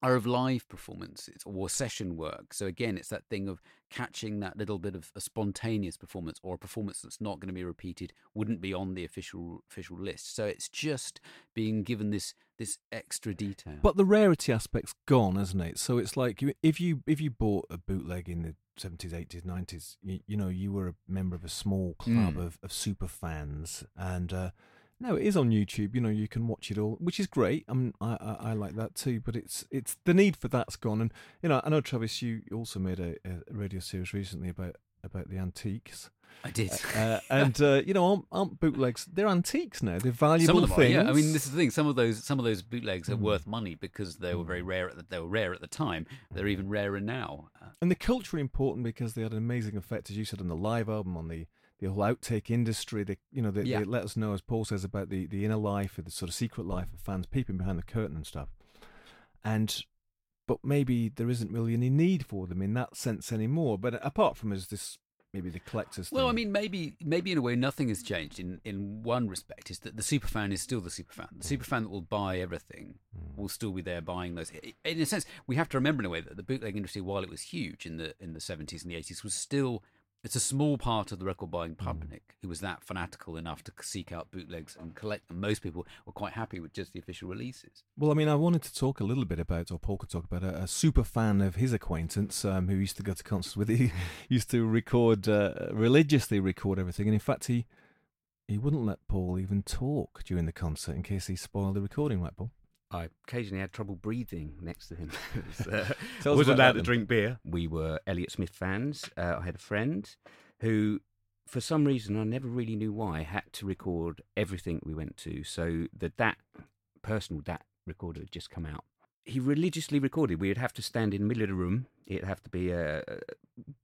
are of live performances or session work. So again, it's that thing of catching that little bit of a spontaneous performance or a performance that's not going to be repeated, wouldn't be on the official official list. So it's just being given this this extra detail. But the rarity aspect's gone, hasn't it? So it's like if you if you bought a bootleg in the seventies, eighties, nineties, you, you know, you were a member of a small club Mm. of, of super fans, and uh, no, it is on YouTube. You know, you can watch it all, which is great. I mean, I, I, I like that too. But it's it's the need for that's gone, and you know, I know Travis, you also made a, a radio series recently about about the antiques. I did. Uh, and uh, you know, aren't, aren't bootlegs? They're antiques now. They're valuable some of them things. are, yeah. I mean, this is the thing. Some of those, some of those bootlegs are Mm. worth money because they were very rare. At the, they were rare at the time. They're even rarer now. Uh, And the culture important because they had an amazing effect, as you said, on the live album, on the, the whole outtake industry. They, you know, they, Yeah. they let us know, as Paul says, about the, the inner life, the sort of secret life of fans peeping behind the curtain and stuff. And, but maybe there isn't really any need for them in that sense anymore. But apart from as this, maybe the collectors. Well, I mean, maybe maybe in a way nothing has changed. In in one respect, is that the superfan is still the superfan. The hmm. superfan that will buy everything hmm. will still be there buying those. In a sense, we have to remember in a way that the bootleg industry, while it was huge in the in the seventies and the eighties, was still it's a small part of the record buying public who was that fanatical enough to seek out bootlegs and collect them. Most people were quite happy with just the official releases. Well, I mean, I wanted to talk a little bit about, or Paul could talk about, a, a super fan of his acquaintance um, who used to go to concerts with. He used to record, uh, religiously record everything. And in fact, he he wouldn't let Paul even talk during the concert in case he spoiled the recording, right, Paul? I occasionally had trouble breathing next to him. Uh, us wasn't allowed to drink beer. We were Elliott Smith fans. Uh, I had a friend who, for some reason, I never really knew why, had to record everything we went to. So the DAT, personal DAT recorder had just come out. He religiously recorded. We'd have to stand in the middle of the room. It'd have to be uh,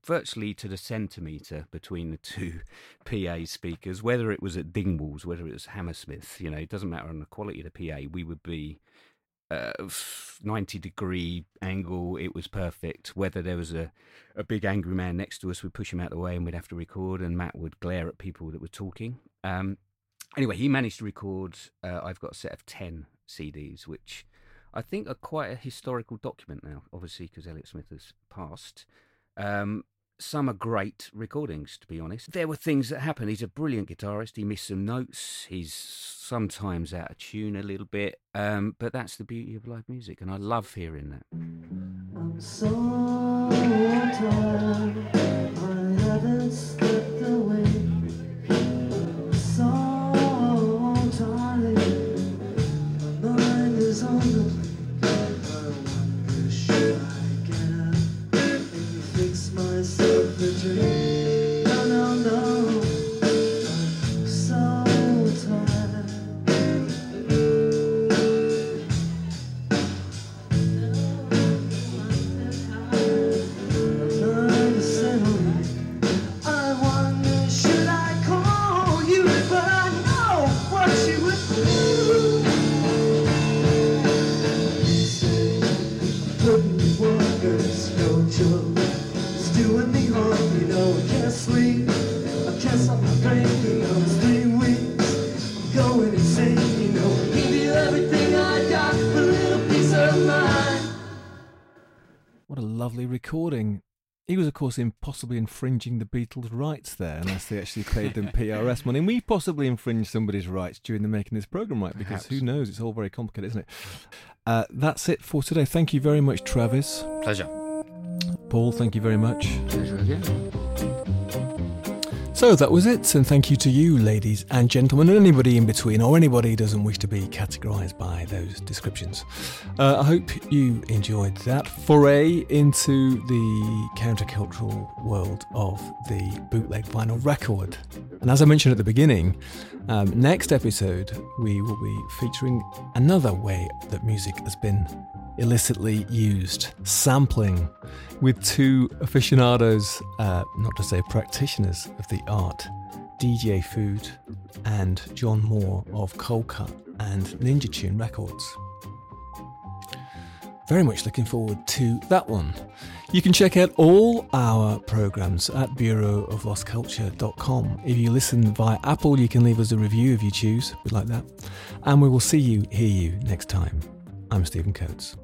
virtually to the centimetre between the two PA speakers, whether it was at Dingwalls, whether it was Hammersmith, you know, it doesn't matter on the quality of the PA. We would be uh, 90 degree angle, it was perfect. Whether there was a, a big angry man next to us, we'd push him out of the way and we'd have to record, and Matt would glare at people that were talking. Um, anyway, he managed to record, uh, I've got a set of 10 CDs, which I think are quite a historical document now, obviously, because Elliott Smith has passed. Um, some are great recordings, to be honest. There were things that happened. He's a brilliant guitarist. He missed some notes. He's sometimes out of tune a little bit. Um, but that's the beauty of live music, and I love hearing that. I'm so tired, I haven't He was, of course, impossibly infringing the Beatles' rights there, unless they actually paid them PRS money. And we possibly infringed somebody's rights during the making of this program, right? Because Perhaps. who knows? It's all very complicated, isn't it? Uh, that's it for today. Thank you very much, Travis. Pleasure. Paul, thank you very much. Pleasure again. So that was it, and thank you to you, ladies and gentlemen, and anybody in between, or anybody who doesn't wish to be categorised by those descriptions. Uh, I hope you enjoyed that foray into the countercultural world of the bootleg vinyl record. And as I mentioned at the beginning, um, next episode we will be featuring another way that music has been illicitly used sampling with two aficionados, uh, not to say practitioners of the art, DJ Food and John Moore of Coldcut and Ninja Tune Records. Very much looking forward to that one. You can check out all our programs at bureauoflostculture.com. If you listen via Apple, you can leave us a review if you choose. We'd like that. And we will see you, hear you next time. I'm Stephen Coates.